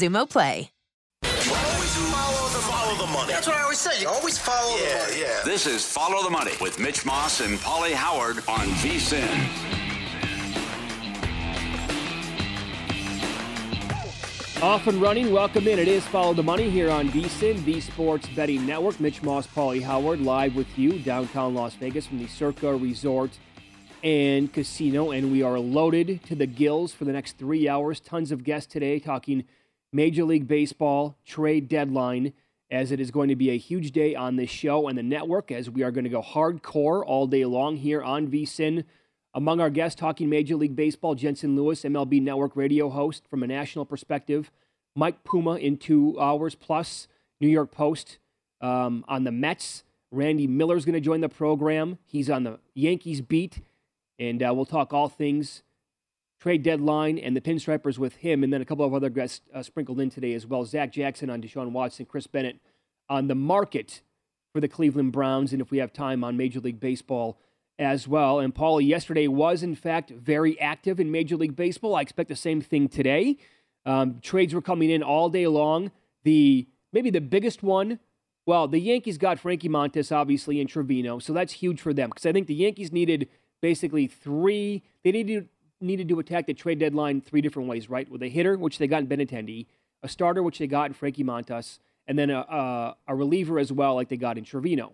Xumo Play. Follow the, money. That's what I always say. You always follow yeah, the money. Yeah. This is Follow the Money with Mitch Moss and Pauly Howard on VSIN. Off and running. Welcome in. It is Follow the Money here on VSIN, V Sports Betting Network. Mitch Moss, Pauly Howard, live with you downtown Las Vegas from the Circa Resort and Casino. And we are loaded to the gills for the next three hours. Tons of guests today talking Major League Baseball trade deadline, as it is going to be a huge day on this show and the network, as we are going to go hardcore all day long here on VSIN. Among our guests talking Major League Baseball, Jensen Lewis, MLB Network radio host from a national perspective. Mike Puma in two hours plus, New York Post um, on the Mets. Randy Miller's going to join the program. He's on the Yankees beat, and uh, we'll talk all things trade deadline and the pinstripers with him, and then a couple of other guests uh, sprinkled in today as well. Zac Jackson on Deshaun Watson, Chris Bennett on the market for the Cleveland Browns, and if we have time on Major League Baseball as well. And Pauly, yesterday was in fact very active in Major League Baseball. I expect the same thing today. Um, trades were coming in all day long. The maybe the biggest one. Well, the Yankees got Frankie Montas obviously in Trivino, so that's huge for them because I think the Yankees needed basically three. They needed needed to attack the trade deadline three different ways, right? With a hitter, which they got in Benintendi, a starter, which they got in Frankie Montas, and then a, a, a reliever as well, like they got in Trivino.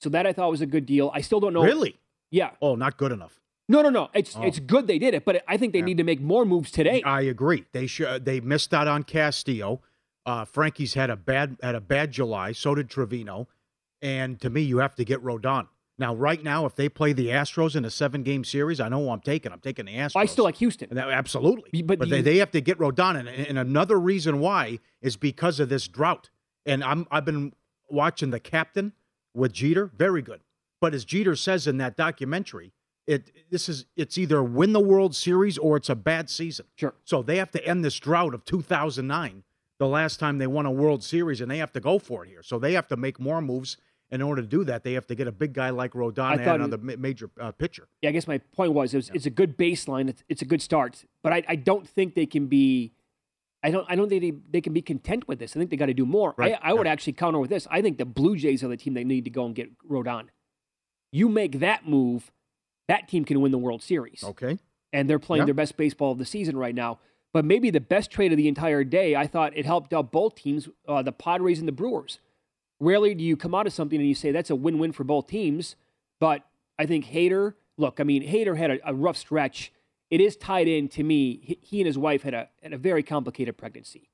So that I thought was a good deal. I still don't know. Really? Yeah. Oh, not good enough. No, no, no. It's Oh. it's good they did it, but I think they Yeah. need to make more moves today. I agree. They should. They missed out on Castillo. Uh, Frankie's had a bad had a bad July. So did Trivino. And to me, you have to get Rodon. Now, right now, if they play the Astros in a seven game series, I know who I'm taking. I'm taking the Astros. I still like Houston. That- absolutely. But But, they, you- they have to get Rodon, and, and another reason why is because of this drought. And I'm I've been watching the captain with Jeter, very good. But as Jeter says in that documentary, it this is it's either win the World Series or it's a bad season. Sure. So they have to end this drought of 2009, the last time they won a World Series, and they have to go for it here. So they have to make more moves. In order to do that, they have to get a big guy like Rodon and thought it- another major uh, pitcher. Yeah, I guess my point was, it was it's a good baseline. It's, it's a good start, but I, I don't think they can be. I don't. I don't think they, they can be content with this. I think they got to do more. Right, I, I would actually counter with this. I think the Blue Jays are the team they need to go and get Rodon. You make that move, that team can win the World Series. Okay. and they're playing Yeah. their best baseball of the season right now. But maybe the best trade of the entire day, I thought it helped out both teams, uh, the Padres and the Brewers. Rarely do you come out of something and you say that's a win-win for both teams. But I think Hader, look, I mean, Hader had a, a rough stretch. It is tied in to me. He, he and his wife had a had a very complicated pregnancy,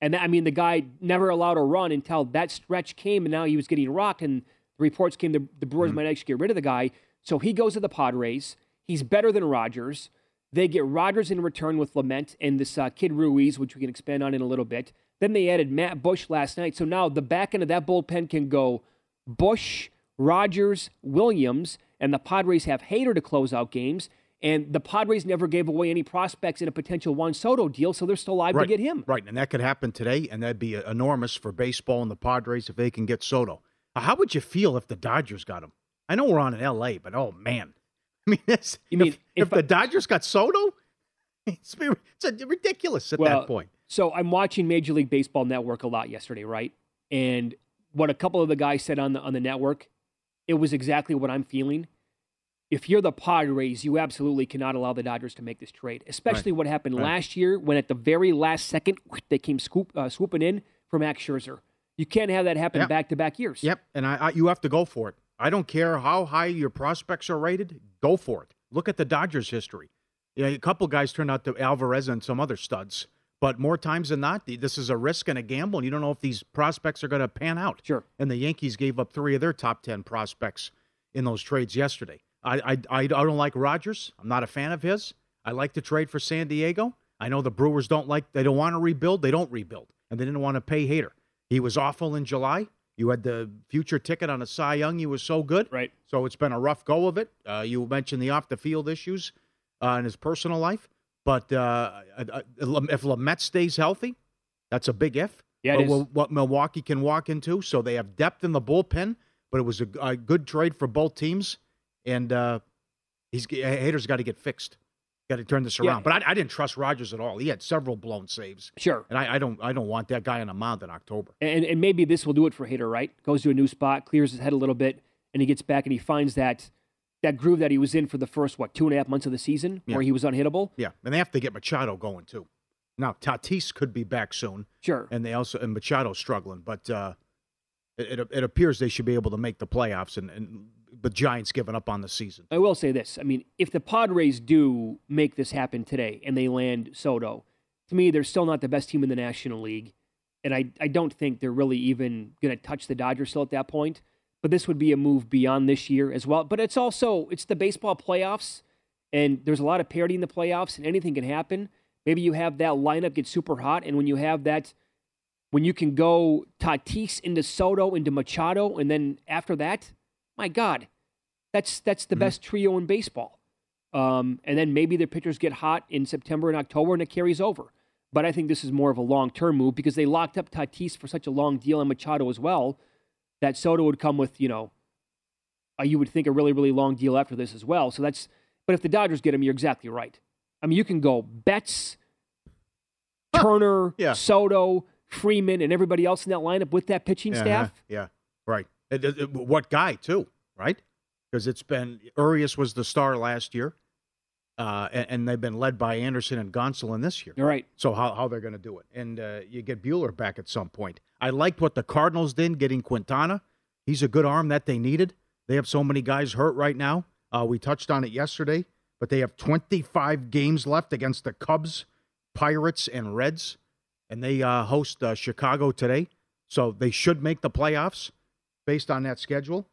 and that, I mean, the guy never allowed a run until that stretch came, and now he was getting rocked. And the reports came the, the Brewers might actually get rid of the guy. So he goes to the Padres. He's better than Rogers. They get Rogers in return with Lamet and this uh, kid Ruiz, which we can expand on in a little bit. Then they added Matt Bush last night. So now the back end of that bullpen can go Bush, Rogers, Williams, and the Padres have Hader to close out games. And the Padres never gave away any prospects in a potential Juan Soto deal, so they're still alive right, to get him. Right, and that could happen today, and that'd be enormous for baseball and the Padres if they can get Soto. How would you feel if the Dodgers got him? I know we're on in L.A., but oh man, I mean, this, You mean if, if, if the Dodgers got Soto, it's, it's ridiculous at Well, that point. So I'm watching Major League Baseball Network a lot yesterday, right? And what a couple of the guys said on the on the network, it was exactly what I'm feeling. If you're the Padres, you absolutely cannot allow the Dodgers to make this trade, especially what happened Right. last year when at the very last second they came scoop, uh, swooping in for Max Scherzer. You can't have that happen back to back years. Yep, and I, I you have to go for it. I don't care how high your prospects are rated. Go for it. Look at the Dodgers' history. Yeah, a couple guys turned out to Alvarez and some other studs, but more times than not, this is a risk and a gamble, and you don't know if these prospects are going to pan out. Sure. And the Yankees gave up three of their top ten prospects in those trades yesterday. I I, I, I don't like Rogers. I'm not a fan of his. I like to trade for San Diego. I know the Brewers don't like. They don't want to rebuild. They don't rebuild, and they didn't want to pay Hader. He was awful in July. You had the future ticket on a Cy Young. He was so good. Right. So it's been a rough go of it. Uh, you mentioned the off the field issues uh, in his personal life, but uh, if Lamet stays healthy, that's a big if. Yeah, it But is. what- Milwaukee can walk into. So they have depth in the bullpen, but it was a, a good trade for both teams, and uh, he's Hader's got to get fixed. Got to turn this Yeah. around. But I, I didn't trust Rogers at all. He had several blown saves, Sure. and I, I don't I don't want that guy on a mound in October. And, and maybe this will do it for Hader, right? Goes to a new spot, clears his head a little bit, and he gets back and he finds that that groove that he was in for the first what two and a half months of the season, Yeah. where he was unhittable. Yeah, and they have to get Machado going too. Now Tatis could be back soon, Sure. and they also and Machado's struggling, but uh, it, it it appears they should be able to make the playoffs, and, and the Giants giving up on the season. I will say this. I mean, if the Padres do make this happen today and they land Soto, to me, they're still not the best team in the National League. And I, I don't think they're really even going to touch the Dodgers still at that point. But this would be a move beyond this year as well. But it's also, it's the baseball playoffs, and there's a lot of parity in the playoffs, and anything can happen. Maybe you have that lineup get super hot, and when you have that, when you can go Tatis into Soto into Machado, and then after that, my God, that's that's the best trio in baseball. Um, and then maybe their pitchers get hot in September and October, and it carries over. But I think this is more of a long term move because they locked up Tatis for such a long deal and Machado as well that Soto would come with you know, uh, you would think a really really long deal after this as well. So that's. But if the Dodgers get him, you're exactly right. I mean, you can go Betts, Turner, Yeah. Soto, Freeman, and everybody else in that lineup with that pitching Yeah, staff. Yeah, right. It- it- it- what guy too? Right? Because it's been Urias was the star last year, uh, and, and they've been led by Anderson and Gonsolin this year. You're right. So how how they're going to do it? And uh, you get Buehler back at some point. I liked what the Cardinals did getting Quintana. He's a good arm that they needed. They have so many guys hurt right now. Uh, we touched on it yesterday, but they have 25 games left against the Cubs, Pirates, and Reds, and they uh, host uh, Chicago today. So they should make the playoffs based on that schedule.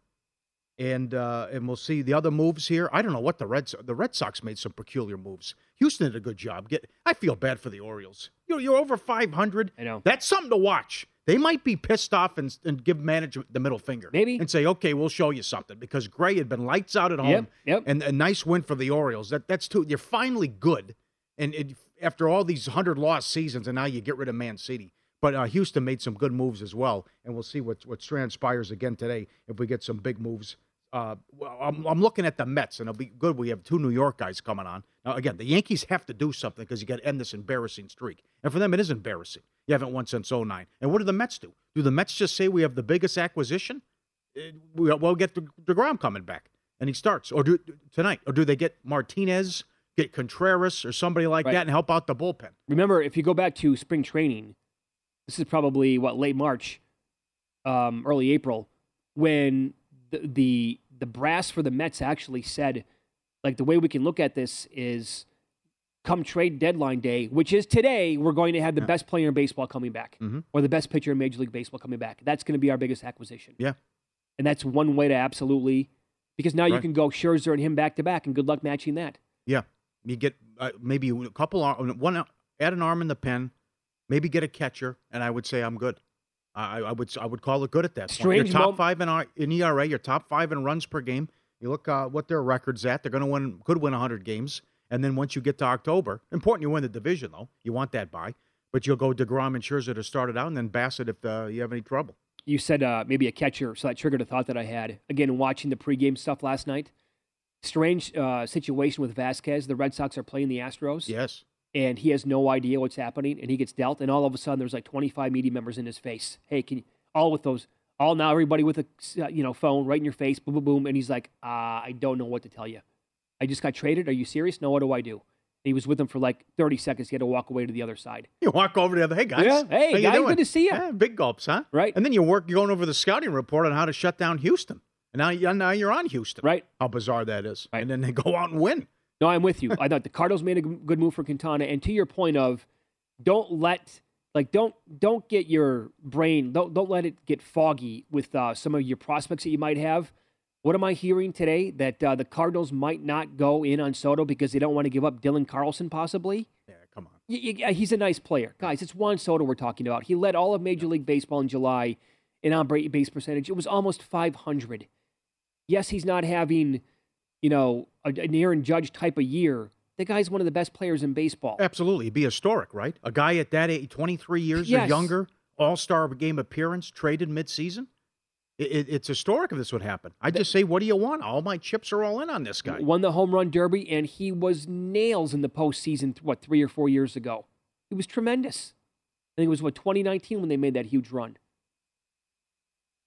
And uh, and we'll see the other moves here. I don't know what the Reds the Red Sox made some peculiar moves. Houston did a good job. Get I feel bad for the Orioles. You're, you're over 500. I know. That's something to watch. They might be pissed off and, and give management the middle finger. Maybe. And say, okay, we'll show you something because Gray had been lights out at home. Yep, yep. And a nice win for the Orioles. That That's too, you're finally good. And it, after all these 100 lost seasons, and now you get rid of Mancini. But uh, Houston made some good moves as well. And we'll see what, what transpires again today if we get some big moves. Uh, well, I'm, I'm looking at the Mets, and it'll be good. We have two New York guys coming on. Now, again, the Yankees have to do something because you got to end this embarrassing streak. And for them, it is embarrassing. You haven't won since 09. And what do the Mets do? Do the Mets just say we have the biggest acquisition? Uh, we- We'll get the DeGrom coming back, and he starts. Or do tonight? Or do they get Martinez, get Contreras, or somebody like Right. that and help out the bullpen? Remember, if you go back to spring training, this is probably what late March. um, early April, when the, the the brass for the Mets actually said, like the way we can look at this is, come trade deadline day, which is today, we're going to have the Yeah. best player in baseball coming back, Mhm. or the best pitcher in Major League Baseball coming back. That's going to be our biggest acquisition. Yeah. and that's one way to absolutely, because now you can go Scherzer and him back to back, and good luck matching that. Yeah, you get uh, maybe a couple arm, one add an arm in the pen, maybe get a catcher, and I would say I'm good. I, I would I would call it good at that. point. Strange Your top five in, R- in ERA, your top five in runs per game. You look uh, what their records at. They're going to win, could win 100 games, and then once you get to October, important you win the division though. You want that by, but you'll go Degrom and Scherzer to start it out, and then Bassitt if uh, you have any trouble. You said uh, maybe a catcher, so that triggered a thought that I had. Again, watching the pregame stuff last night, strange uh, situation with Vasquez. The Red Sox are playing the Astros, Yes, and he has no idea what's happening, and he gets dealt, and all of a sudden there's like 25 media members in his face. Hey, can you, all with those, all now everybody with a uh, you know phone right in your face, boom, boom, boom, and he's like, uh, I don't know what to tell you. I just got traded. Are you serious? No, what do I do? And he was with them for like 30 seconds. He had to walk away to the other side. you walk over to the other. Hey guys, Yeah, hey, how guys, good to see ya. Yeah, big gulps, huh? Right. And then you work. You're going over the scouting report on how to shut down Houston. And now, you- now you're on Houston. Right. How bizarre that is. Right. And then they go out and win. No, I'm with you. I thought the Cardinals made a good move for Quintana, and to your point of, don't let like don't don't get your brain don't don't let it get foggy with uh, some of your prospects that you might have. What am I hearing today that uh, the Cardinals might not go in on Soto because they don't want to give up Dylan Carlson possibly? Yeah, come on. Y- y- he's a nice player, guys. It's Juan Soto we're talking about. He led all of Major League Baseball in July in on base percentage. It was almost 500. Yes, he's not having, you know, a, an Aaron Judge type of year. The guy's one of the best players in baseball. Absolutely. It'd be historic, right? A guy at that age, 23 years or younger, all star game appearance, traded midseason. It, it, it's historic if this would happen. I just say, what do you want? All my chips are all in on this guy. Won the home run derby, and he was nails in the postseason. What three or four years ago? He was tremendous. I think it was what 2019 when they made that huge run.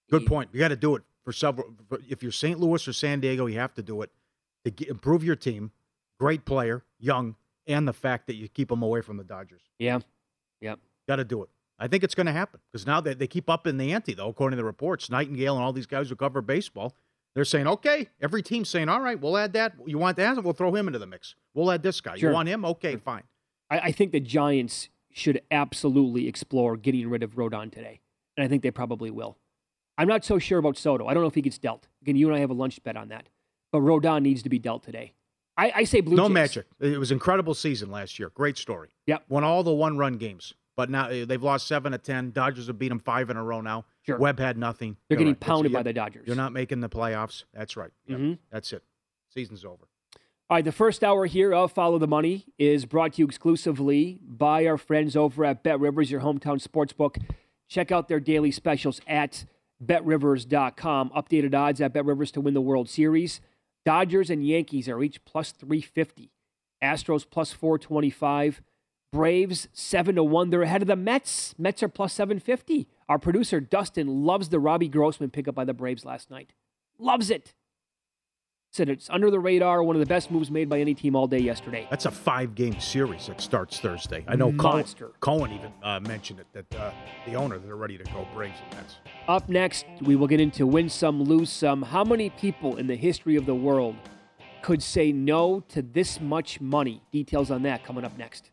Good point. You got to do it for several. If you're St. Louis or San Diego, you have to do it to get, improve your team. Great player, young, and the fact that you keep him away from the Dodgers. Yeah, yeah. Got to do it. I think it's going to happen because now they, they keep up in the ante, though, according to the reports. Nightengale and all these guys who cover baseball, they're saying, okay, every team's saying, all right, we'll add that. You want that? We'll throw him into the mix. We'll add this guy. Sure. You want him? Okay, fine. I, I think the Giants should absolutely explore getting rid of Rodon today, and I think they probably will. I'm not so sure about Soto. I don't know if he gets dealt. Again, you and I have a lunch bet on that, but Rodon needs to be dealt today. I, I say Blue no Jays. magic. It was incredible season last year. Great story. Yep. Won all the one run games, but now uh, they've lost seven to ten. Dodgers have beat them five in a row now. Sure. Webb had nothing. They're You're getting right. Pounded by the Dodgers. You're not making the playoffs. That's right. Yep. Mhm. That's it. Season's over. All right, the first hour here of Follow the Money is brought to you exclusively by our friends over at Bet Rivers, your hometown sportsbook. Check out their daily specials at betrivers.com. Updated odds at Bet Rivers to win the World Series. Dodgers and Yankees are each plus 350. Astros plus 425. Braves 7 to 1. They're ahead of the Mets. Mets are plus 750. Our producer Dustin loves the Robbie Grossman pickup by the Braves last night. Loves it. Said it's under the radar, one of the best moves made by any team all day yesterday. That's a five game series that starts Thursday. I know Cohen, Monster. Cohen even uh, mentioned it that uh, the owner they're ready to go Braves and Mets. Up next, we will get into win some, lose some. How many people in the history of the world could say no to this much money? Details on that coming up next.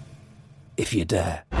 if you dare.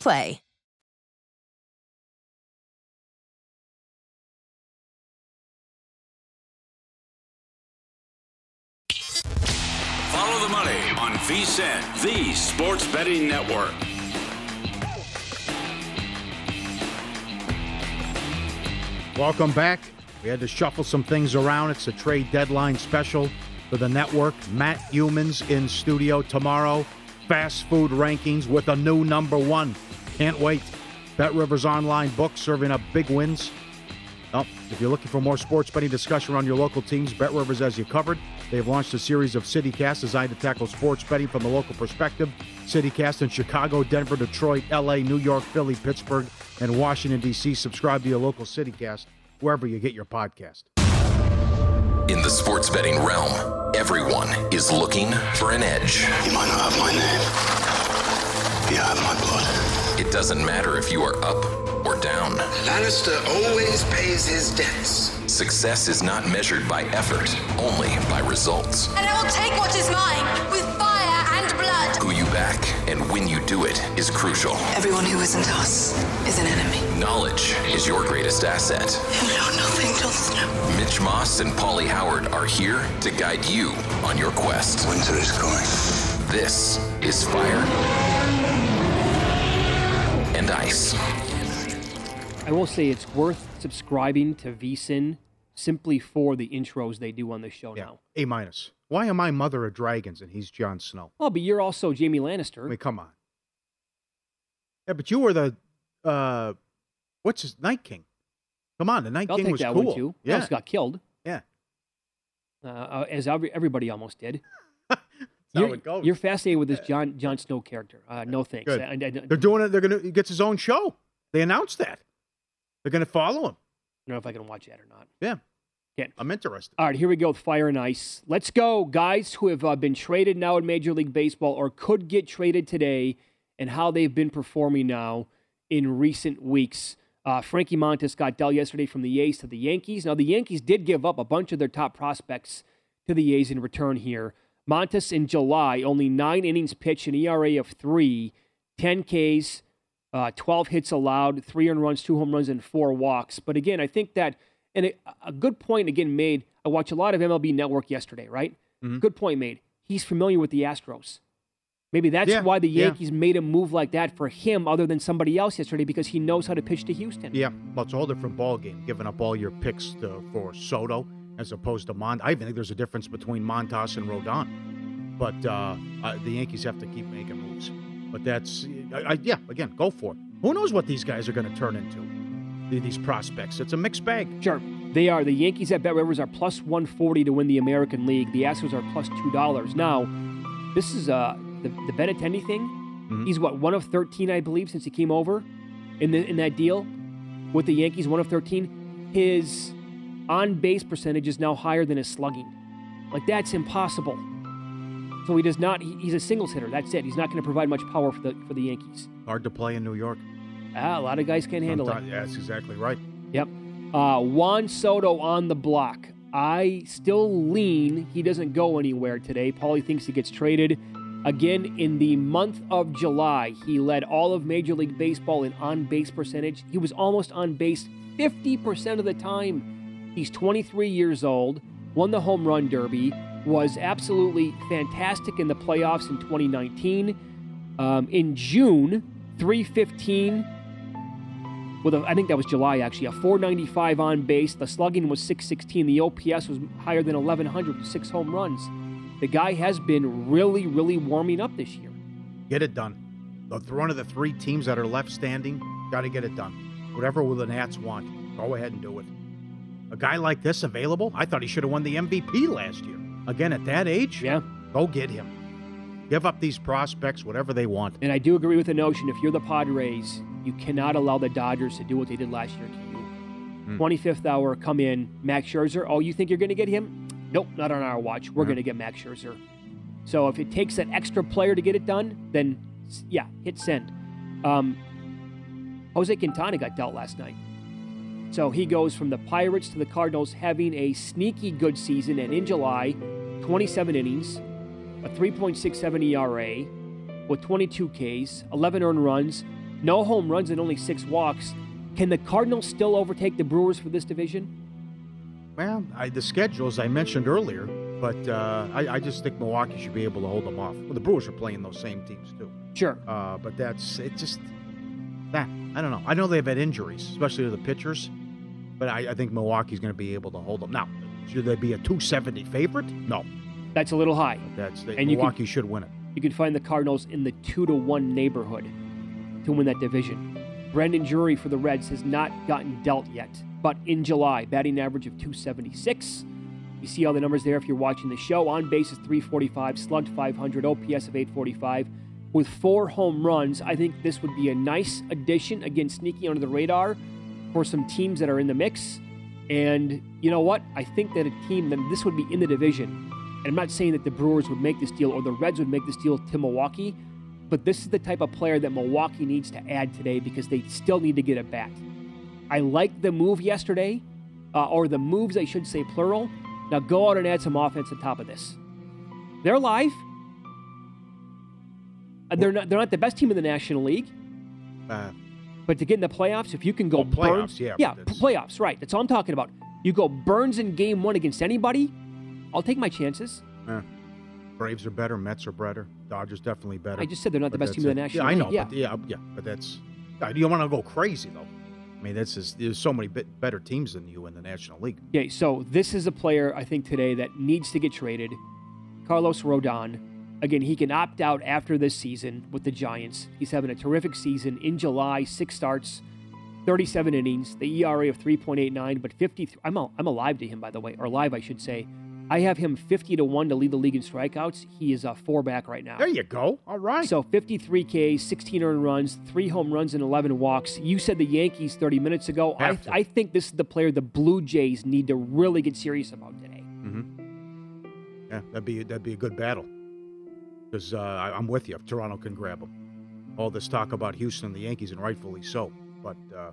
Play. Follow the money on VSIN, the sports betting network. Welcome back. We had to shuffle some things around. It's a trade deadline special for the network. Matt Youmans in studio tomorrow. Fast food rankings with a new number one. Can't wait. Bet Rivers Online book serving up big wins. Oh, if you're looking for more sports betting discussion around your local teams, Bet Rivers has you covered. They've launched a series of CityCasts designed to tackle sports betting from the local perspective. CityCast in Chicago, Denver, Detroit, LA, New York, Philly, Pittsburgh, and Washington, D.C. Subscribe to your local CityCast wherever you get your podcast. In the sports betting realm, everyone is looking for an edge. You might not have my name. You have my blood. It doesn't matter if you are up or down. Lannister always pays his debts. Success is not measured by effort, only by results. And I will take what is mine with fire and blood. Who you back and when you do it is crucial. Everyone who isn't us is an enemy. Knowledge is your greatest asset. You know nothing, Jon Snow. Mitch Moss and Pauly Howard are here to guide you on your quest. Winter is coming. This is Fire and Ice. I will say it's worth subscribing to VSIN simply for the intros they do on the show now. A minus. Why am I Mother of Dragons and he's Jon Snow? Oh, but you're also Jaime Lannister. I mean, come on. Yeah, but you were the uh what's his Night King? Come on, the Night I'll King take was that cool. one too. Yeah, also got killed, yeah. uh, uh, as every, everybody almost did. That's You're, how it goes. you're fascinated with this Jon Jon Snow character. Uh, no thanks. I- I- I- They're doing it. They're gonna. He gets his own show. They announced that. They're gonna follow him. I don't know if I can watch that or not. Yeah. Can't. I'm interested. All right, here we go with Fire and Ice. Let's go, guys who have uh, been traded now in Major League Baseball or could get traded today and how they've been performing now in recent weeks. Uh, Frankie Montas got dealt yesterday from the A's to the Yankees. Now, the Yankees did give up a bunch of their top prospects to the A's in return here. Montas in July, only nine innings pitched, an ERA of three, 10 Ks, uh, 12 hits allowed, three earned runs, two home runs, and four walks. But again, I think that, and a, a good point again made. I watched a lot of MLB Network yesterday, right? Mm-hmm. Good point made. He's familiar with the Astros. Maybe that's Yeah, why the yeah. Yankees made a move like that for him other than somebody else yesterday because he knows how to pitch to Houston. Yeah, well, it's a whole different ball game. Giving up all your picks to, for Soto as opposed to Mont. I even think there's a difference between Montas and Rodon. But uh, uh, the Yankees have to keep making moves. But that's, I, I, yeah, again, go for it. Who knows what these guys are going to turn into? These prospects. It's a mixed bag. Sure. They are. The Yankees at Bet Rivers are plus 140 to win the American League. The Astros are plus $2. Now, this is uh, the, the thing. Mm-hmm. He's what, one of 13, I believe, since he came over in, the, in that deal with the Yankees, one of 13. His on base percentage is now higher than his slugging. Like that's impossible. So he does not. he- He's a singles hitter. That's it. He's not going to provide much power for the for the Yankees. Hard to play in New York. Ah, a lot of guys can't handle it. Yeah, that's exactly right. Yep. Uh, Juan Soto on the block. I still lean he doesn't go anywhere today. Pauly thinks he gets traded. Again, in the month of July, he led all of Major League Baseball in on base percentage. He was almost on base 50% of the time. He's 23 years old, won the home run derby, was absolutely fantastic in the playoffs in 2019. Um, in June, 315 with a, I think that was July actually, a 495 on base. The slugging was 616. The OPS was higher than 1100 with six home runs. The guy has been really, really warming up this year. Get it done. The one of the three teams that are left standing, got to get it done. Whatever will the Nats want, go ahead and do it. A guy like this available? I thought he should have won the MVP last year. Again, at that age, yeah, go get him. Give up these prospects, whatever they want. And I do agree with the notion if you're the Padres, you cannot allow the Dodgers to do what they did last year to you. Hmm. 25th hour, come in, Max Scherzer. Oh, you think you're going to get him? Nope, not on our watch. We're Yeah. going to get Max Scherzer. So if it takes an extra player to get it done, then yeah, hit send. Um, Jose Quintana got dealt last night. So he goes from the Pirates to the Cardinals, having a sneaky good season. And in July, 27 innings, a 3.67 ERA, with 22 Ks, 11 earned runs, no home runs, and only six walks. Can the Cardinals still overtake the Brewers for this division? Well, I, the schedule, as I mentioned earlier, but uh, I, I just think Milwaukee should be able to hold them off. Well, the Brewers are playing those same teams too. Sure. Uh, but that's it. Just that I don't know. I know they've had injuries, especially to the pitchers, but I, I think Milwaukee's going to be able to hold them. Now, should they be a 270 favorite? No, That's a little high. that's they, And you can- Milwaukee should win it. You can find the Cardinals in the two to one neighborhood to win that division. Brandon Drury for the Reds has not gotten dealt yet, but in July, batting average of 276. You see all the numbers there if you're watching the show. On base is 345, slugged 500, OPS of 845. With four home runs, I think this would be a nice addition, again, sneaking under the radar for some teams that are in the mix. And you know what? I think that a team that this would be in the division. And I'm not saying that the Brewers would make this deal or the Reds would make this deal to Milwaukee, but this is the type of player that Milwaukee needs to add today because they still need to get a bat. I like the move yesterday, uh, or the moves, I should say, plural. Now go out and add some offense on top of this. They're live. Uh, They're not. They're not the best team in the National League, Uh, but to get in the playoffs, if you can go Oh, playoffs, Burns, yeah, yeah, playoffs, right? That's all I'm talking about. You go Burns in Game One against anybody, I'll take my chances. eh. Braves are better, Mets are better, Dodgers definitely better. I just said they're not the best team in the. National Yeah, I know. yeah. But yeah, yeah, but that's you don't want to go crazy though. I mean, there's so many bit better teams than you in the National League. Okay, so this is a player I think today that needs to get traded. Carlos Rodon. Again, he can opt out after this season with the Giants. He's having a terrific season in July, six starts, 37 innings, the ERA of 3.89, but 50. I'm, al- I'm alive to him, by the way, or live, I should say. I have him 50 to 1 to lead the league in strikeouts. He is a four back right now. There you go. All right. So 53 Ks, 16 earned runs, three home runs, and 11 walks. You said the Yankees 30 minutes ago. I. I think this is the player the Blue Jays need to really get serious about today. Yeah, that'd be that'd be a good battle. Because uh, I'm with you. If Toronto can grab him, all this talk about Houston and the Yankees, and rightfully so. But uh,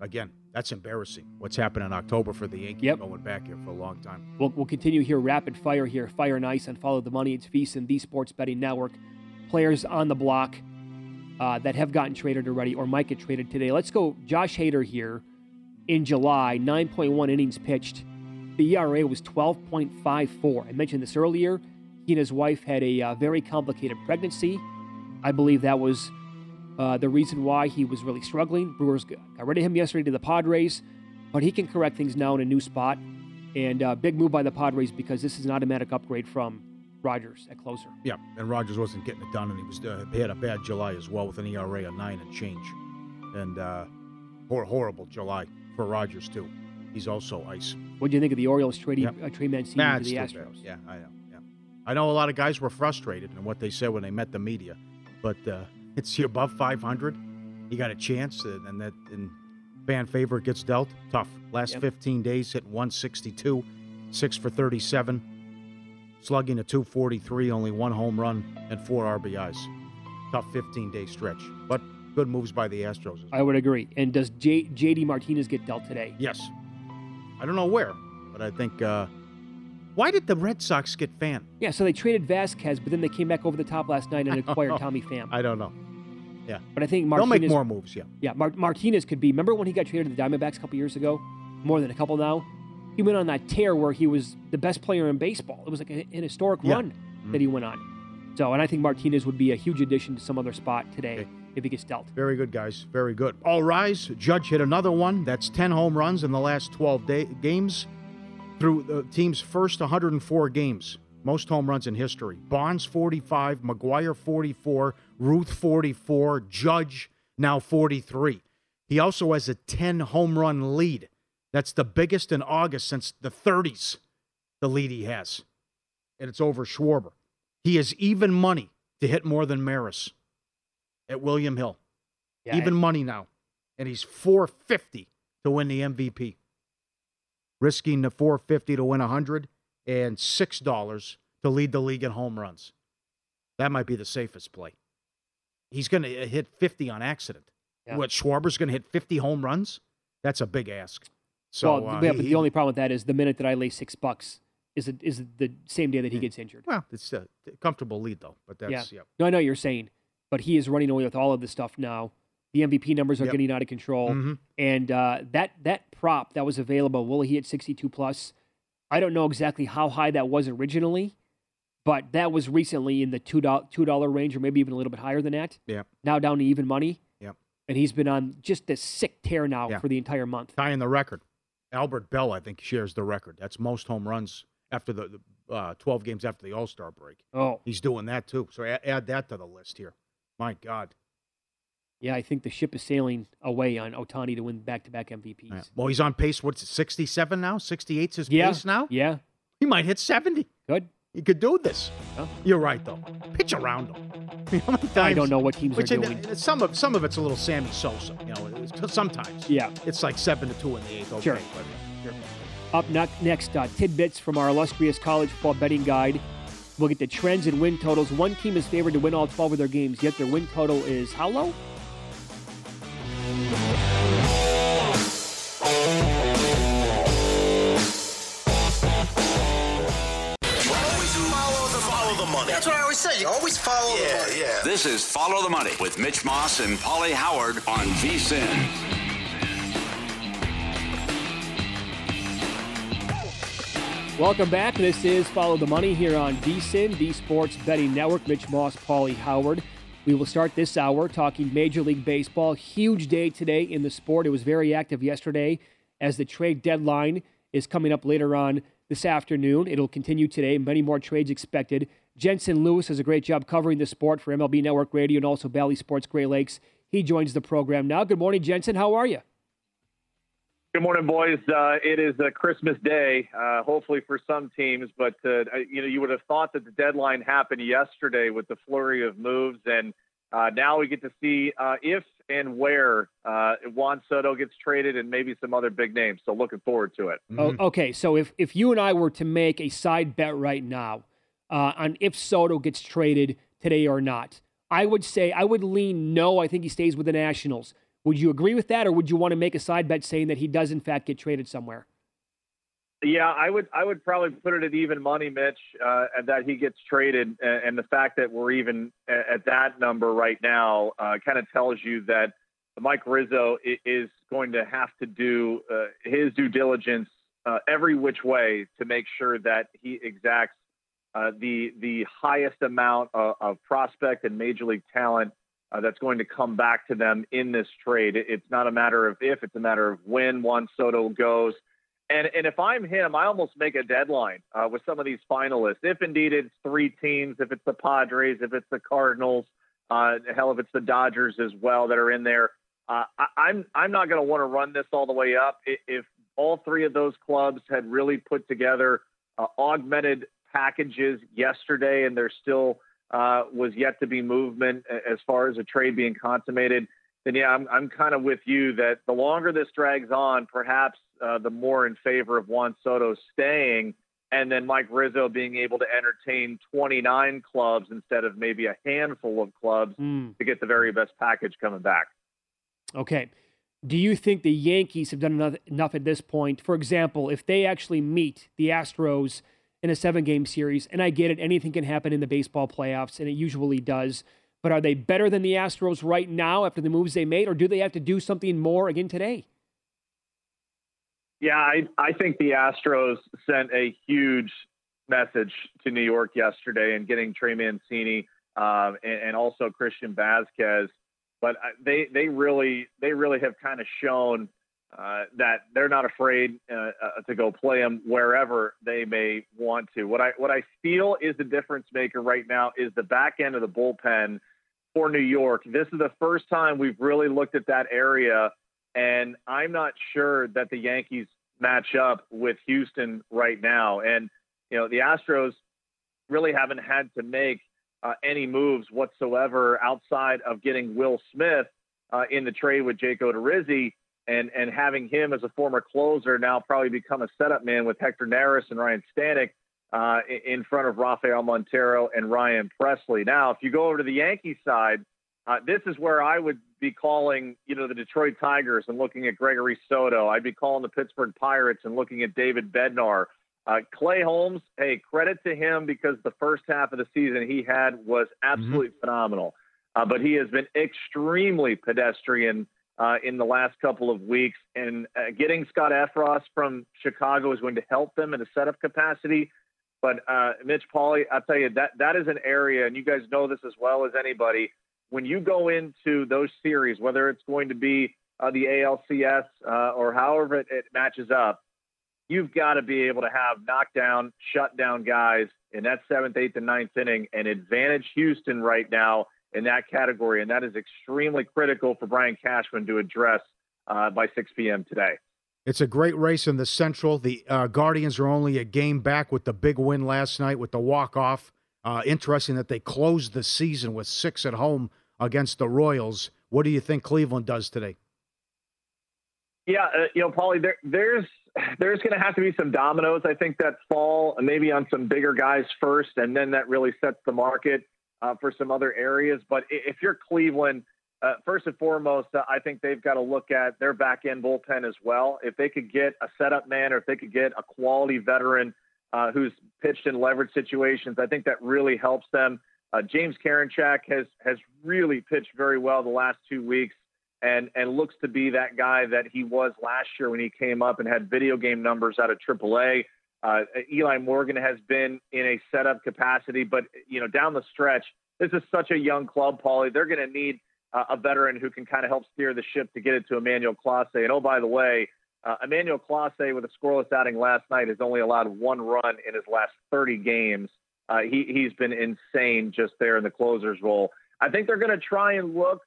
again, that's embarrassing. What's happened in October for the Yankees Yep. going back here for a long time. We'll, we'll continue here rapid fire here. Fire and Ice and Follow the Money. It's VSiN, the Sports Betting Network. Players on the block uh, that have gotten traded already or might get traded today. Let's go Josh Hader here in July, 9.1 innings pitched. The ERA was 12.54. I mentioned this earlier. He and his wife had a uh, very complicated pregnancy. I believe that was uh, the reason why he was really struggling. Brewers got rid of him yesterday to the Padres, but he can correct things now in a new spot. And uh, big move by the Padres because this is an automatic upgrade from Rogers at closer. Yeah, and Rogers wasn't getting it done, and he was uh, he had a bad July as well with an ERA of nine and change, and uh, hor- horrible July for Rogers too. He's also ice. What do you think of the Orioles trading Yep. uh, Trey Mancini Nah, to the Astros? bad. Yeah, I know. Yeah, I know a lot of guys were frustrated and what they said when they met the media, but uh, it's above 500. You got a chance, uh, and that and fan favorite gets dealt. Tough. Last Yep. 15 days, hit 162, six for 37, slugging a 243, only one home run and four RBIs. Tough 15 day stretch, but good moves by the Astros. I would agree. And does J- JD Martinez get dealt today? Yes. I don't know where, but I think. Uh, why did the Red Sox get Pham? Yeah, so they traded Vasquez, but then they came back over the top last night and acquired Tommy Pham. I don't know. Yeah. But I think Martinez. They'll make more moves, yeah. Yeah, Mar- Martinez could be. Remember when he got traded to the Diamondbacks a couple years ago? More than a couple now. He went on that tear where he was the best player in baseball. It was like a, an historic Yeah. run that he went on. So, and I think Martinez would be a huge addition to some other spot today if he gets dealt. Very good, guys. Very good. All rise. Judge hit another one. That's 10 home runs in the last 12 day- games through the team's first 104 games. Most home runs in history. Bonds 45, McGwire 44, Ruth 44, Judge now 43. He also has a 10 home run lead. That's the biggest in August since the 30s, the lead he has. And it's over Schwarber. He has even money to hit more than Maris at William Hill. Yeah, even money now. And he's 450 to win the MVP. Risking the 450 to win 100 and $6 to lead the league in home runs. That might be the safest play. He's going to hit 50 on accident. Yeah. What, Schwarber's going to hit 50 home runs? That's a big ask. So, well, uh, yeah, he- the only problem with that is the minute that I lay six bucks is it is the same day that he gets injured. well, it's a comfortable lead, though. But that's, yeah. yeah. No, I know what you're saying, but he is running away with all of this stuff now. The MVP numbers are Yep. getting out of control, Mhm. and uh, that that prop that was available, will he hit 62 plus? I don't know exactly how high that was originally, but that was recently in the two dollar two dollar range, or maybe even a little bit higher than that. Yeah. Now down to even money. Yep. And he's been on just this sick tear now Yeah. for the entire month. Tying the record. Albert Belle, I think, shares the record. That's most home runs after the, the uh, 12 games after the All Star break. Oh, He's doing that too. So add, add that to the list here. My God. Yeah, I think the ship is sailing away on Ohtani to win back to back MVPs. Yeah. Well, he's on pace. What's it, 67 now? 68's his Yeah. pace now? Yeah. He might hit 70. Good. He could do this. Oh. You're right, though. Pitch around him. I don't know what teams Which are doing. in- some of some of it's a little Sammy Sosa. You know, sometimes. Yeah. It's like seven to two in the eighth. Okay, Sure. Up next, uh, tidbits from our illustrious college football betting guide. We'll get the trends and win totals. One team is favored to win all 12 of their games, yet their win total is how low? The, money. That's what I always say. You always follow the money. Yeah. This is Follow the Money with Mitch Moss and Pauly Howard on VSIN. Welcome back. This is Follow the Money here on VSIN, the Sports Betting Network. Mitch Moss, Pauly Howard. We will start this hour talking Major League Baseball. Huge day today in the sport. It was very active yesterday as the trade deadline is coming up later on this afternoon. It'll continue today. Many more trades expected. Jensen Lewis does a great job covering the sport for MLB Network Radio and also Bally Sports Great Lakes. He joins the program now. Good morning, Jensen. How are you? Good morning, boys. Uh, it is a Christmas day, uh, hopefully for some teams, but uh, you know you would have thought that the deadline happened yesterday with the flurry of moves, and uh, now we get to see uh, if and where uh, Juan Soto gets traded, and maybe some other big names. So looking forward to it. Mm-hmm. Oh, okay, so if, if you and I were to make a side bet right now uh, on if Soto gets traded today or not, I would say I would lean no. I think he stays with the Nationals. Would you agree with that, or would you want to make a side bet saying that he does in fact get traded somewhere? Yeah, I would. I would probably put it at even money, Mitch, uh, that he gets traded, and, the fact that we're even at, at that number right now uh, kind of tells you that Mike Rizzo is going to have to do uh, his due diligence uh, every which way to make sure that he exacts uh, the the highest amount of, of prospect and major league talent uh, that's going to come back to them in this trade. It- It's not a matter of if; it's a matter of when Juan Soto goes. And and if I'm him, I almost make a deadline uh, with some of these finalists. If indeed it's three teams, if it's the Padres, if it's the Cardinals, uh, hell, if it's the Dodgers as well that are in there, uh, I, I'm I'm not going to want to run this all the way up. If all three of those clubs had really put together uh, augmented packages yesterday, and there still uh, was yet to be movement as far as a trade being consummated, then yeah, I'm I'm kind of with you that the longer this drags on, perhaps uh, the more in favor of Juan Soto staying and then Mike Rizzo being able to entertain 29 clubs instead of maybe a handful of clubs mm. to get the very best package coming back. Okay. Do you think the Yankees have done enough, enough at this point? For example, if they actually meet the Astros in a seven game series, and I get it, anything can happen in the baseball playoffs, and it usually does. But are they better than the Astros right now after the moves they made, or do they have to do something more again today? Yeah, I, I think the Astros sent a huge message to New York yesterday and getting Trey Mancini um, and, and, also Christian Vasquez. But uh, they they really they really have kind of shown uh, that they're not afraid uh, uh, to go play them wherever they may want to. What I what I feel is the difference maker right now is the back end of the bullpen for New York. This is the first time we've really looked at that area, and I'm not sure that the Yankees match up with Houston right now. And you know the Astros really haven't had to make uh, any moves whatsoever outside of getting Will Smith uh, in the trade with Jake Odorizzi and and having him as a former closer now probably become a setup man with Hector Neris and Ryne Stanek uh, in front of Rafael Montero and Ryan Pressly. Now, if you go over to the Yankee side, uh, this is where I would be calling, you know, the Detroit Tigers and looking at Gregory Soto. I'd be calling the Pittsburgh Pirates and looking at David Bednar. Uh, Clay Holmes, hey, credit to him because the first half of the season he had was absolutely mm-hmm. phenomenal. Uh, but he has been extremely pedestrian uh, in the last couple of weeks. And uh, getting Scott Effross from Chicago is going to help them in a setup capacity. But uh, Mitch Pauly, I'll tell you that that is an area, and you guys know this as well as anybody. When you go into those series, whether it's going to be uh, the ALCS uh, or however it, it matches up, you've got to be able to have knockdown, shutdown guys in that seventh, eighth, and ninth inning and advantage Houston right now in that category, and that is extremely critical for Brian Cashman to address uh, by 6 p.m. today. It's a great race in the Central. The uh, Guardians are only a game back with the big win last night with the walk off. Uh, interesting that they closed the season with six at home against the Royals. What do you think Cleveland does today? Yeah, uh, you know, Pauly, there, there's there's going to have to be some dominoes. I think that fall, maybe on some bigger guys first, and then that really sets the market uh, for some other areas. But if you're Cleveland, uh, first and foremost, uh, I think they've got to look at their back end bullpen as well. If they could get a setup man or if they could get a quality veteran uh, who's pitched in leverage situations, I think that really helps them. Uh, James Karinchak has has really pitched very well the last two weeks and and looks to be that guy that he was last year when he came up and had video game numbers out of AAA. Uh, Eli Morgan has been in a setup capacity, but you know, down the stretch, this is such a young club, Pauly. They're going to need uh, a veteran who can kind of help steer the ship to get it to Emmanuel Clase. And oh, by the way, uh, Emmanuel Clase with a scoreless outing last night has only allowed one run in his last 30 games. Uh, he, he's been insane just there in the closer's role. I think they're going to try and look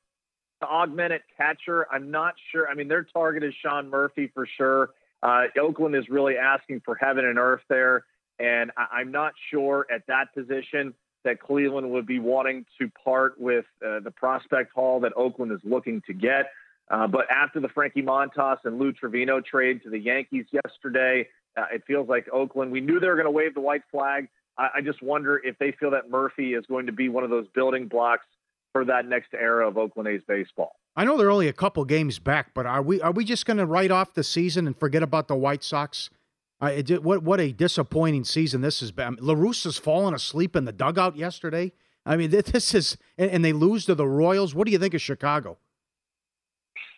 to augment at catcher. I'm not sure. I mean, their target is Sean Murphy for sure. Uh, Oakland is really asking for heaven and earth there. And I, am not sure at that position that Cleveland would be wanting to part with uh, the prospect haul that Oakland is looking to get. Uh, but after the Frankie Montas and Lou Trivino trade to the Yankees yesterday, uh, it feels like Oakland, we knew they were going to wave the white flag. I, I just wonder if they feel that Murphy is going to be one of those building blocks for that next era of Oakland A's baseball. I know they're only a couple games back, but are we are we just going to write off the season and forget about the White Sox? It, what what a disappointing season this has been. I mean, fallen asleep in the dugout yesterday. I mean, this is and, and, they lose to the Royals. What do you think of Chicago?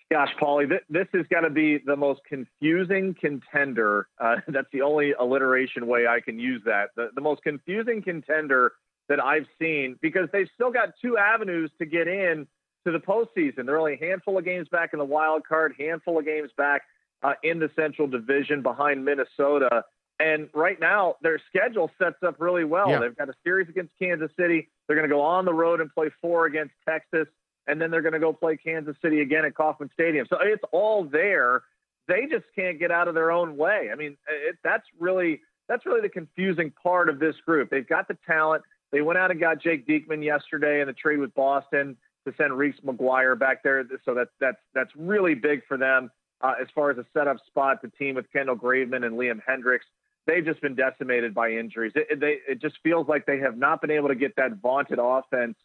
Gosh, Pauly, this, this has got to be the most confusing contender. Uh, that's the only alliteration way I can use that. The, the most confusing contender that I've seen because they've still got two avenues to get in to the postseason. They're only a handful of games back in the wild card, handful of games back uh, in the Central Division behind Minnesota. And right now, their schedule sets up really well. Yeah. They've got a series against Kansas City. They're going to go on the road and play four against Texas, and then they're going to go play Kansas City again at Kauffman Stadium. So it's all there. They just can't get out of their own way. I mean, it, that's really that's really the confusing part of this group. They've got the talent. They went out and got Jake Diekman yesterday in the trade with Boston to send Reese McGuire back there. So that's that's that's really big for them uh, as far as a setup spot to team with Kendall Graveman and Liam Hendriks. they've just been decimated by injuries. It, they, it just feels like they have not been able to get that vaunted offense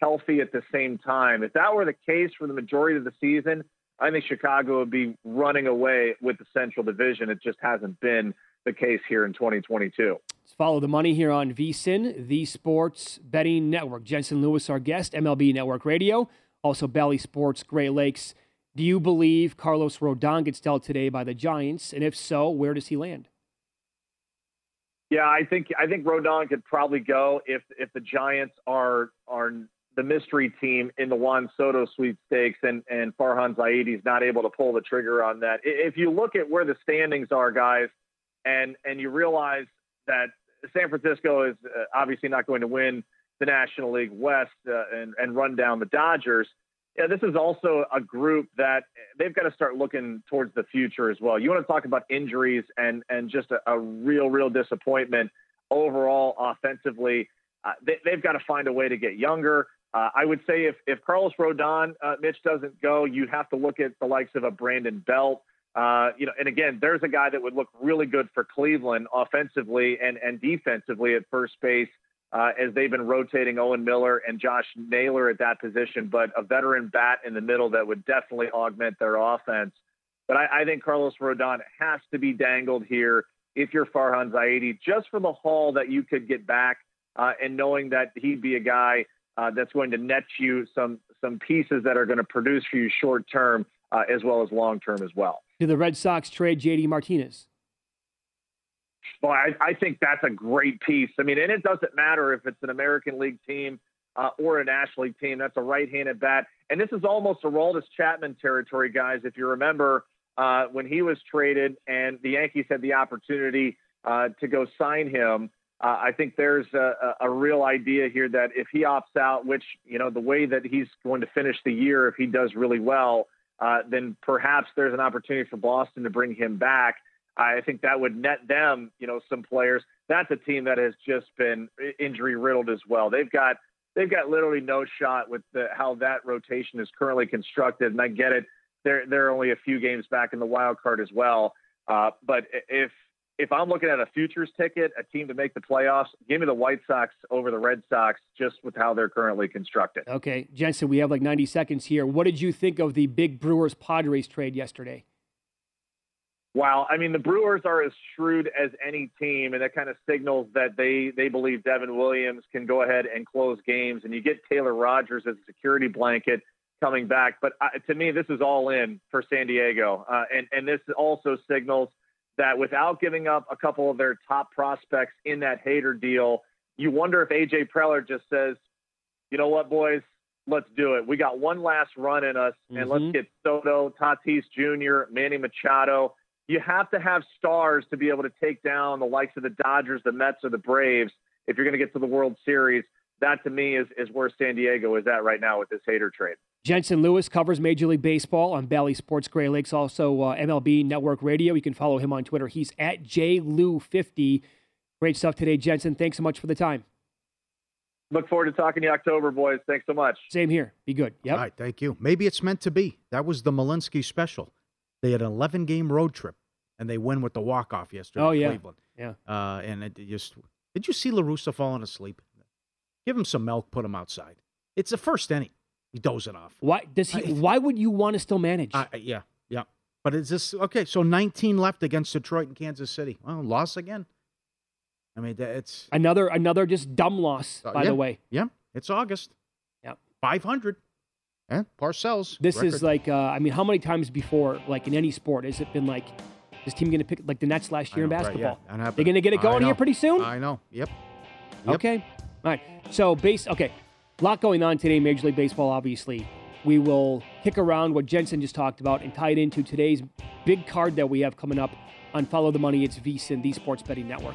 healthy at the same time. If that were the case for the majority of the season, I think Chicago would be running away with the Central Division. It just hasn't been the case here in 2022. Let's follow the money here on VSIN, the Sports Betting Network. Jensen Lewis, our guest, MLB Network Radio, also Bally Sports Great Lakes. Do you believe Carlos Rodon gets dealt today by the Giants? And if so, where does he land? Yeah, I think I think Rodon could probably go if if the Giants are are the mystery team in the Juan Soto sweepstakes and and Farhan Zaidi's not able to pull the trigger on that. If you look at where the standings are, guys, and and you realize that San Francisco is uh, obviously not going to win the National League West uh, and and run down the Dodgers. Yeah, this is also a group that they've got to start looking towards the future as well. You want to talk about injuries and and just a, a real real disappointment overall offensively. Uh, they, have got to find a way to get younger. Uh, I would say if if Carlos Rodon, uh, Mitch doesn't go, you have to look at the likes of a Brandon Belt. Uh, you know, and again, there's a guy that would look really good for Cleveland offensively and and defensively at first base uh, as they've been rotating Owen Miller and Josh Naylor at that position, but a veteran bat in the middle that would definitely augment their offense. But I, I think Carlos Rodon has to be dangled here if you're Farhan Zaidi, just for the haul that you could get back, uh, and knowing that he'd be a guy uh, that's going to net you some some pieces that are going to produce for you short term uh, as well as long term as well. Do the Red Sox trade JD Martinez? Well, I, I think that's a great piece. I mean, and it doesn't matter if it's an American League team uh, or a National League team. That's a right-handed bat, and this is almost a Aroldis Chapman territory, guys. If you remember uh, when he was traded, and the Yankees had the opportunity uh, to go sign him. Uh, I think there's a, a, real idea here that if he opts out, which you know the way that he's going to finish the year, if he does really well, uh, then perhaps there's an opportunity for Boston to bring him back. I think that would net them, you know, some players. That's a team that has just been injury riddled as well. They've got they've got literally no shot with the, how that rotation is currently constructed. And I get it; they're they're only a few games back in the wild card as well. Uh, but if if I'm looking at a futures ticket, a team to make the playoffs, give me the White Sox over the Red Sox just with how they're currently constructed. Okay, Jensen, we have like 90 seconds here. What did you think of the big Brewers Padres trade yesterday? Wow, I mean the Brewers are as shrewd as any team, and that kind of signals that they they believe Devin Williams can go ahead and close games, and you get Taylor Rogers as a security blanket coming back. But uh, to me, this is all in for San Diego, uh, and and this also signals that without giving up a couple of their top prospects in that Hader deal, you wonder if AJ Preller just says, you know what, boys, let's do it. We got one last run in us, and mm-hmm. let's get Soto, Tatis Jr., Manny Machado you have to have stars to be able to take down the likes of the Dodgers, the Mets, or the Braves if you're going to get to the World Series. That to me is, is where San Diego is at right now with this Hader trade. Jensen Lewis covers Major League Baseball on Bally Sports Great Lakes, also uh, MLB Network Radio. You can follow him on Twitter. He's at JLew50. Great stuff today, Jensen. Thanks so much for the time. Look forward to talking to you October, boys. Thanks so much. Same here. Be good. Yep. All right. Thank you. Maybe it's meant to be. That was the Malinsky special. They had an 11 game road trip and they win with the walk off yesterday. Oh yeah, Cleveland. Yeah. Uh, and it just did you see La Russa falling asleep? Give him some milk. Put him outside. It's the first inning. He dozing off. Why does he? I, why would you want to still manage? Uh, yeah, yeah. But is this okay? So 19 left against Detroit and Kansas City. Well, loss again. I mean, it's another another just dumb loss. Uh, by yeah, the way, yeah, it's August. Yeah, 500. Yeah, Parcells. This record. is like, uh, I mean, how many times before, like in any sport, has it been like this team going to pick like the Nets last year know, in basketball? Right, yeah. They're going to get it going here pretty soon. I know. Yep. yep. Okay. All right. So base. Okay. Lot going on today, Major League Baseball. Obviously, we will kick around what Jensen just talked about and tie it into today's big card that we have coming up on Follow the Money. It's VSIN, the Sports Betting Network.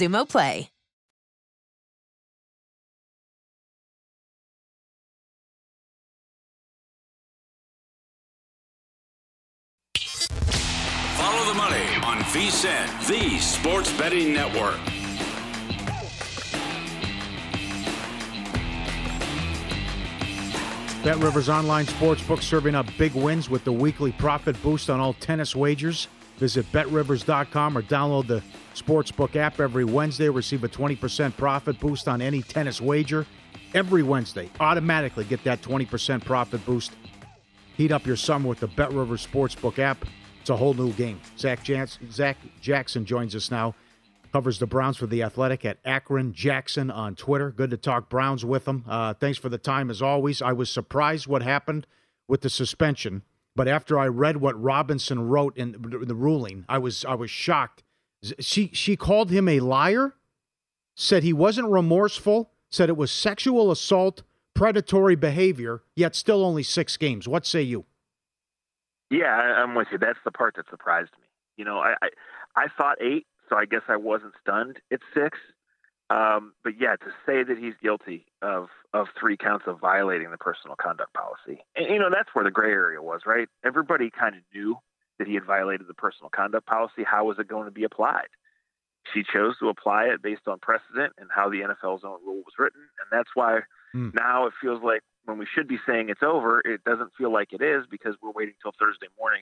Xumo Play. Follow the money on VSIN, the Sports Betting Network. Bet Rivers Online Sportsbook serving up big wins with the weekly profit boost on all tennis wagers. Visit betrivers.com or download the Sportsbook app every Wednesday. Receive a 20% profit boost on any tennis wager. Every Wednesday, automatically get that 20% profit boost. Heat up your summer with the Bet Rivers Sportsbook app. It's a whole new game. Zac, Jans- Zac Jackson joins us now. Covers the Browns for the Athletic at Akron Jackson on Twitter. Good to talk Browns with him. Uh, thanks for the time as always. I was surprised what happened with the suspension, but after I read what Robinson wrote in the ruling, I was I was shocked. She she called him a liar, said he wasn't remorseful, said it was sexual assault, predatory behavior, yet still only six games. What say you? Yeah, I- I'm with you. That's the part that surprised me. You know, I I, I thought eight, so I guess I wasn't stunned at six. Um, but yeah, to say that he's guilty of of three counts of violating the personal conduct policy, and you know that's where the gray area was, right? Everybody kind of knew that he had violated the personal conduct policy. How was it going to be applied? She chose to apply it based on precedent and how the NFL's own rule was written, and that's why Hmm. now it feels like when we should be saying it's over, it doesn't feel like it is because we're waiting till Thursday morning,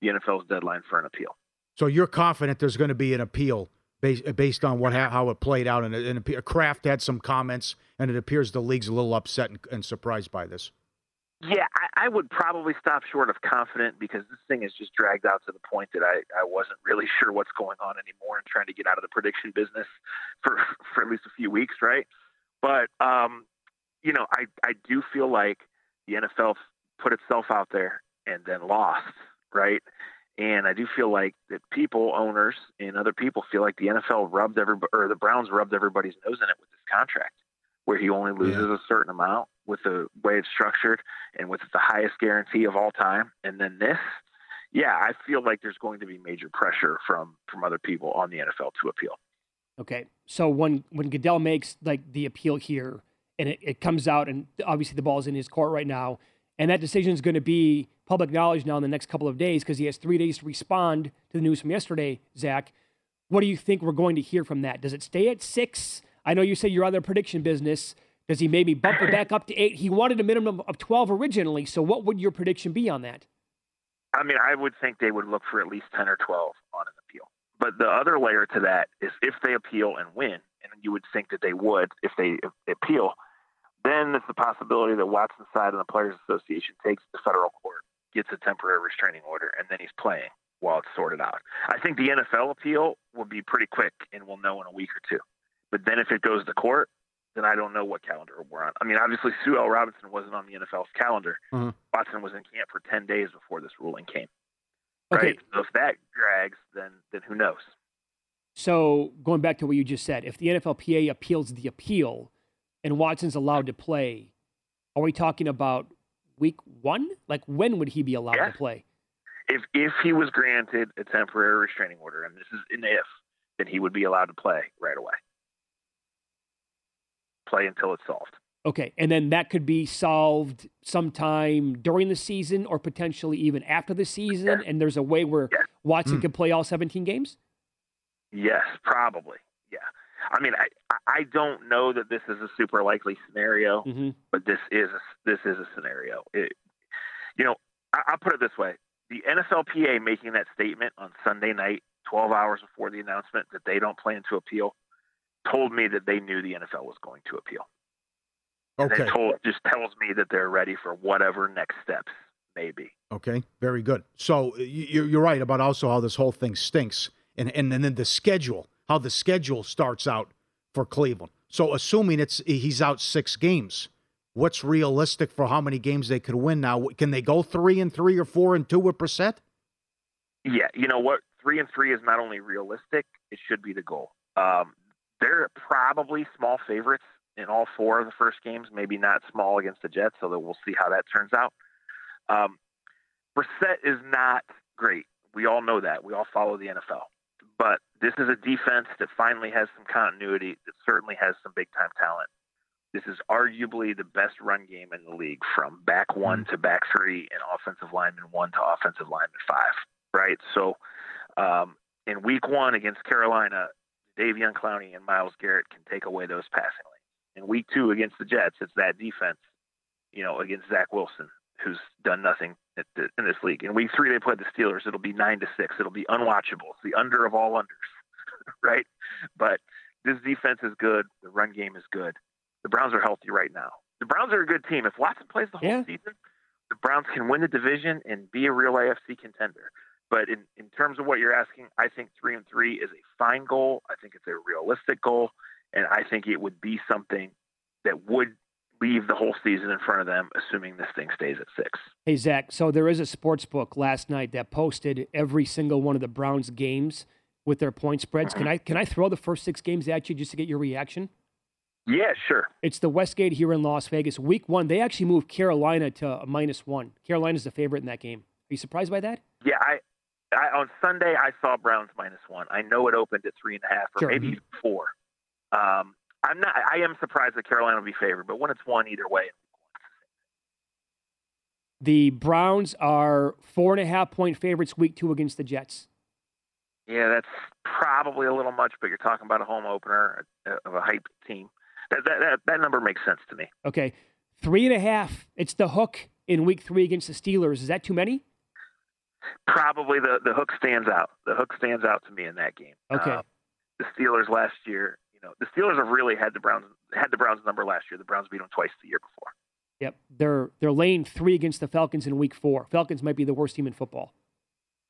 the NFL's deadline for an appeal. So you're confident there's going to be an appeal based, based on what how it played out, and, and Kraft had some comments, and it appears the league's a little upset and, and surprised by this. Yeah, I, I would probably stop short of confident because this thing has just dragged out to the point that I, I wasn't really sure what's going on anymore and trying to get out of the prediction business for for at least a few weeks, right? But um, you know, I I do feel like the NFL put itself out there and then lost, right? And I do feel like that people, owners, and other people feel like the NFL rubbed everybody, or the Browns rubbed everybody's nose in it with this contract, where he only loses a certain amount with the way it's structured and with the highest guarantee of all time. And then this, yeah, I feel like there's going to be major pressure from from other people on the NFL to appeal. Okay, so when when Goodell makes like the appeal here, and it, it comes out, and obviously the ball's in his court right now, and that decision is going to be public knowledge now in the next couple of days because he has three days to respond to the news from yesterday. Zac, what do you think we're going to hear from that? Does it stay at six? I know you say you're out of the prediction business. Does he maybe bump it back up to eight? He wanted a minimum of twelve originally, so what would your prediction be on that? I mean, I would think they would look for at least 10 or 12 on an appeal. But the other layer to that is if they appeal and win, and you would think that they would if they appeal, then there's the possibility that Watson's side and the Players Association takes the federal court, gets a temporary restraining order, and then he's playing while it's sorted out. I think the NFL appeal will be pretty quick, and we'll know in a week or two. But then if it goes to court, then I don't know what calendar we're on. I mean, obviously Sue L. Robinson wasn't on the NFL's calendar. Mm-hmm. Watson was in camp for ten days before this ruling came. Okay. Right. So if that drags, then then who knows? So going back to what you just said, if the NFLPA appeals the appeal and Watson's allowed to play, are we talking about week one? Like when would he be allowed Yeah. to play? If if he was granted a temporary restraining order, and this is an if, then he would be allowed to play right away. Play until it's solved. Okay, and then that could be solved sometime during the season or potentially even after the season. And there's a way where Watson Hmm. could play all 17 games. Yes, probably. Yeah. I mean, I I don't know that this is a super likely scenario, Mm-hmm. but this is a, this is a scenario. It, you know, I, I'll put it this way: the NFLPA making that statement on Sunday night, 12 hours before the announcement that they don't plan to appeal, told me that they knew the NFL was going to appeal. Okay. They told just tells me that they're ready for whatever next steps may be. Okay, very good. So you're right about also how this whole thing stinks, and and, and then the schedule, how the schedule starts out for Cleveland. So assuming it's he's out six games, what's realistic for how many games they could win now? Can they go three and three or four and two with Brissett? Yeah, you know what? Three and three is not only realistic; it should be the goal. Um, they're probably small favorites in all four of the first games. Maybe not small against the Jets, so we'll see how that turns out. Um, Brissett is not great. We all know that. We all follow the NFL, but this is a defense that finally has some continuity. That certainly has some big time talent. This is arguably the best run game in the league, from back one to back three, and offensive lineman one to offensive lineman five. Right. So, um, in week one against Carolina, Davion Clowney and Myles Garrett can take away those passing lanes. In week two against the Jets, it's that defense, you know, against Zach Wilson, who's done nothing the, in this league. In week three, they play the Steelers. It'll be nine to six. It'll be unwatchable. It's the under of all unders, right? But this defense is good. The run game is good. The Browns are healthy right now. The Browns are a good team. If Watson plays the whole Yeah. season, the Browns can win the division and be a real AFC contender. But in, in terms of what you're asking, I think three and three is a fine goal. I think it's a realistic goal, and I think it would be something that would leave the whole season in front of them, assuming this thing stays at six. Hey, Zac, so there is a sports book last night that posted every single one of the Browns games with their point spreads. Can mm-hmm. I can I throw the first six games at you just to get your reaction? Yeah, sure. It's the Westgate here in Las Vegas. Week one, they actually moved Carolina to a minus one. Carolina's the favorite in that game. Are you surprised by that? Yeah, I, I on Sunday I saw Browns minus one. I know it opened at three and a half or Sure. maybe four. Um, I'm not. I am surprised that Carolina will be favored, but when it's one either way, The Browns are four and a half point favorites week two against the Jets. yeah, that's probably a little much. But you're talking about a home opener uh, of a hype team. That that that, that number makes sense to me. Okay. Three and a half. It's the hook in week three against the Steelers. Is that too many? Probably the the hook stands out. The hook stands out to me in that game. Okay. Uh, the Steelers last year, you know, the Steelers have really had the Browns had the Browns number last year. The Browns beat them twice the year before. Yep. They're they're laying three against the Falcons in week four. Falcons might be the worst team in football.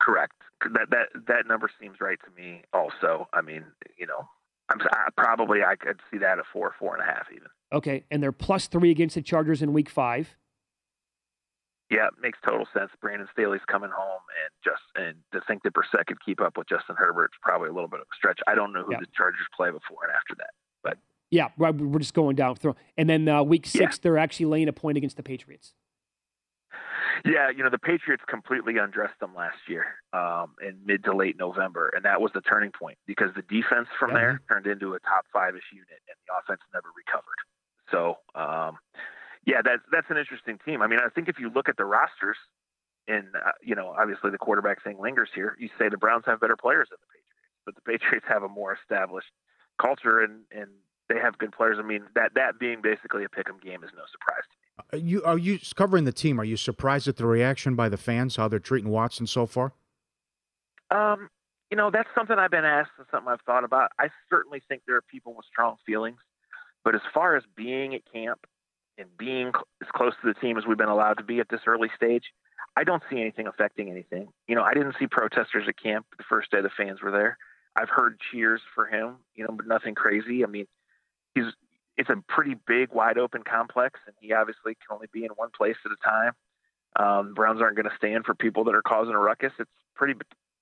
Correct. That that that number seems right to me. Also, I mean, you know, I'm I, probably I could see that at four, four and a half, even. Okay. And they're plus three against the Chargers in week five. Yeah, it makes total sense. Brandon Staley's coming home, and just and to think that Brissett could keep up with Justin Herbert's probably a little bit of a stretch. I don't know who Yeah. the Chargers play before and after that, but Yeah, right, we're just going down through. And then uh, week six, they're actually laying a point against the Patriots. Yeah, you know the Patriots completely undressed them last year um, in mid to late November, and that was the turning point because the defense from there turned into a top five-ish unit, and the offense never recovered. So, um, yeah, that's that's an interesting team. I mean, I think if you look at the rosters, and uh, you know, obviously the quarterback thing lingers here. You say the Browns have better players than the Patriots, but the Patriots have a more established culture, and and they have good players. I mean, that that being basically a pick'em game is no surprise to me. Are you are you covering the team? Are you surprised at the reaction by the fans? How they're treating Watson so far? Um, you know, that's something I've been asked and something I've thought about. I certainly think there are people with strong feelings, but as far as being at camp, and being as close to the team as we've been allowed to be at this early stage, I don't see anything affecting anything. You know, I didn't see protesters at camp the first day the fans were there. I've heard cheers for him, you know, but nothing crazy. I mean, he's it's a pretty big, wide open complex, and he obviously can only be in one place at a time. Um, Browns aren't going to stand for people that are causing a ruckus. It's pretty,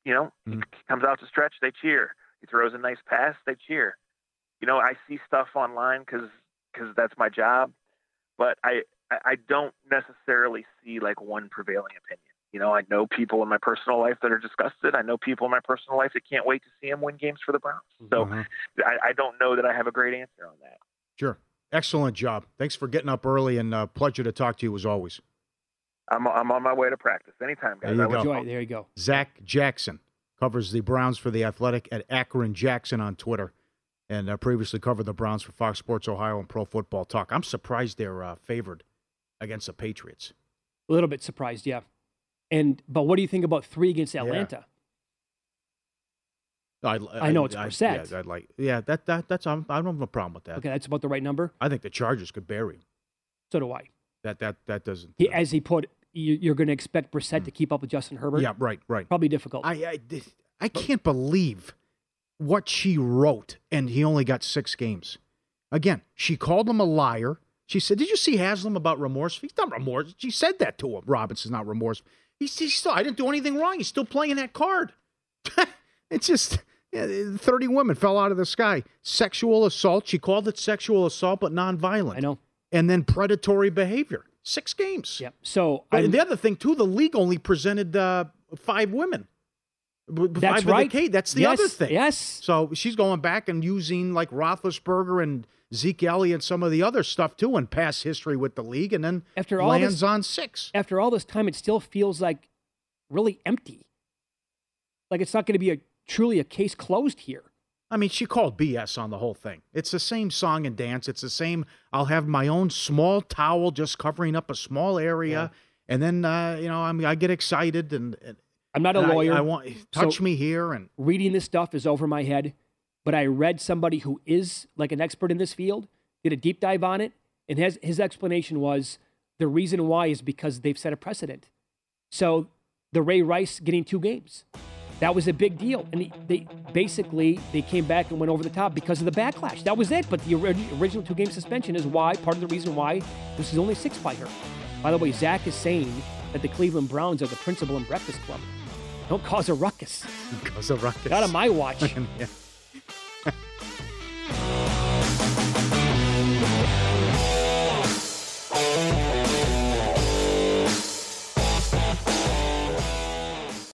you know, mm-hmm. he comes out to stretch, they cheer. He throws a nice pass, they cheer. You know, I see stuff online because because that's my job, but I I don't necessarily see like one prevailing opinion. You know, I know people in my personal life that are disgusted. I know people in my personal life that can't wait to see him win games for the Browns. So mm-hmm. I, I, don't know that I have a great answer on that. Sure. Excellent job. Thanks for getting up early and uh, pleasure to talk to you as always. I'm, I'm on my way to practice. Anytime, guys. There you, go. there you go. Zac Jackson covers the Browns for the Athletic at Akron Jackson on Twitter and uh, previously covered the Browns for Fox Sports Ohio and Pro Football Talk. I'm surprised they're uh, favored against the Patriots. A little bit surprised, yeah. And but what do you think about three against Atlanta? Yeah. I, I, I, know it's percent. Yeah, I'd like. Yeah, that that that's. I'm, I don't have a problem with that. Okay, that's about the right number. I think the Chargers could bury him. So do I. That that that doesn't. He, as he put, you, are going to expect Brissett mm. to keep up with Justin Herbert. Yeah, right, right. Probably difficult. I I, I can't believe what she wrote, and he only got six games. Again, she called him a liar. She said, "Did you see Haslam about remorse? He's not remorse." She said that to him. Robinson's not remorse. He's, he's still. I didn't do anything wrong. He's still playing that card. it's just yeah, thirty women fell out of the sky. Sexual assault. She called it sexual assault, but nonviolent. I know. And then predatory behavior. Six games. Yep. So and the other thing too, the league only presented uh, five women. That's right. The That's the yes, other thing. Yes. So she's going back and using like Roethlisberger and Zeke Elliott, and some of the other stuff too, and past history with the league, and then after all lands this, on six. After all this time, it still feels like really empty. Like it's not going to be a truly a case closed here. I mean, she called BS on the whole thing. It's the same song and dance. It's the same. I'll have my own small towel just covering up a small area, yeah. and then uh, you know I'm, I get excited and. and I'm not a lawyer. I, I want touch so me here and reading this stuff is over my head but I read somebody who is like an expert in this field, did a deep dive on it, and his, his explanation was the reason why is because they've set a precedent. So the Ray Rice getting two games, that was a big deal. And they, basically they came back and went over the top because of the backlash. That was it. But the original two game suspension is why part of the reason why this is only six by her. By the way, Zac is saying that the Cleveland Browns are the principal and breakfast club. Don't cause a ruckus. Cause a ruckus. Not on my watch. yeah.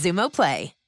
Xumo Play.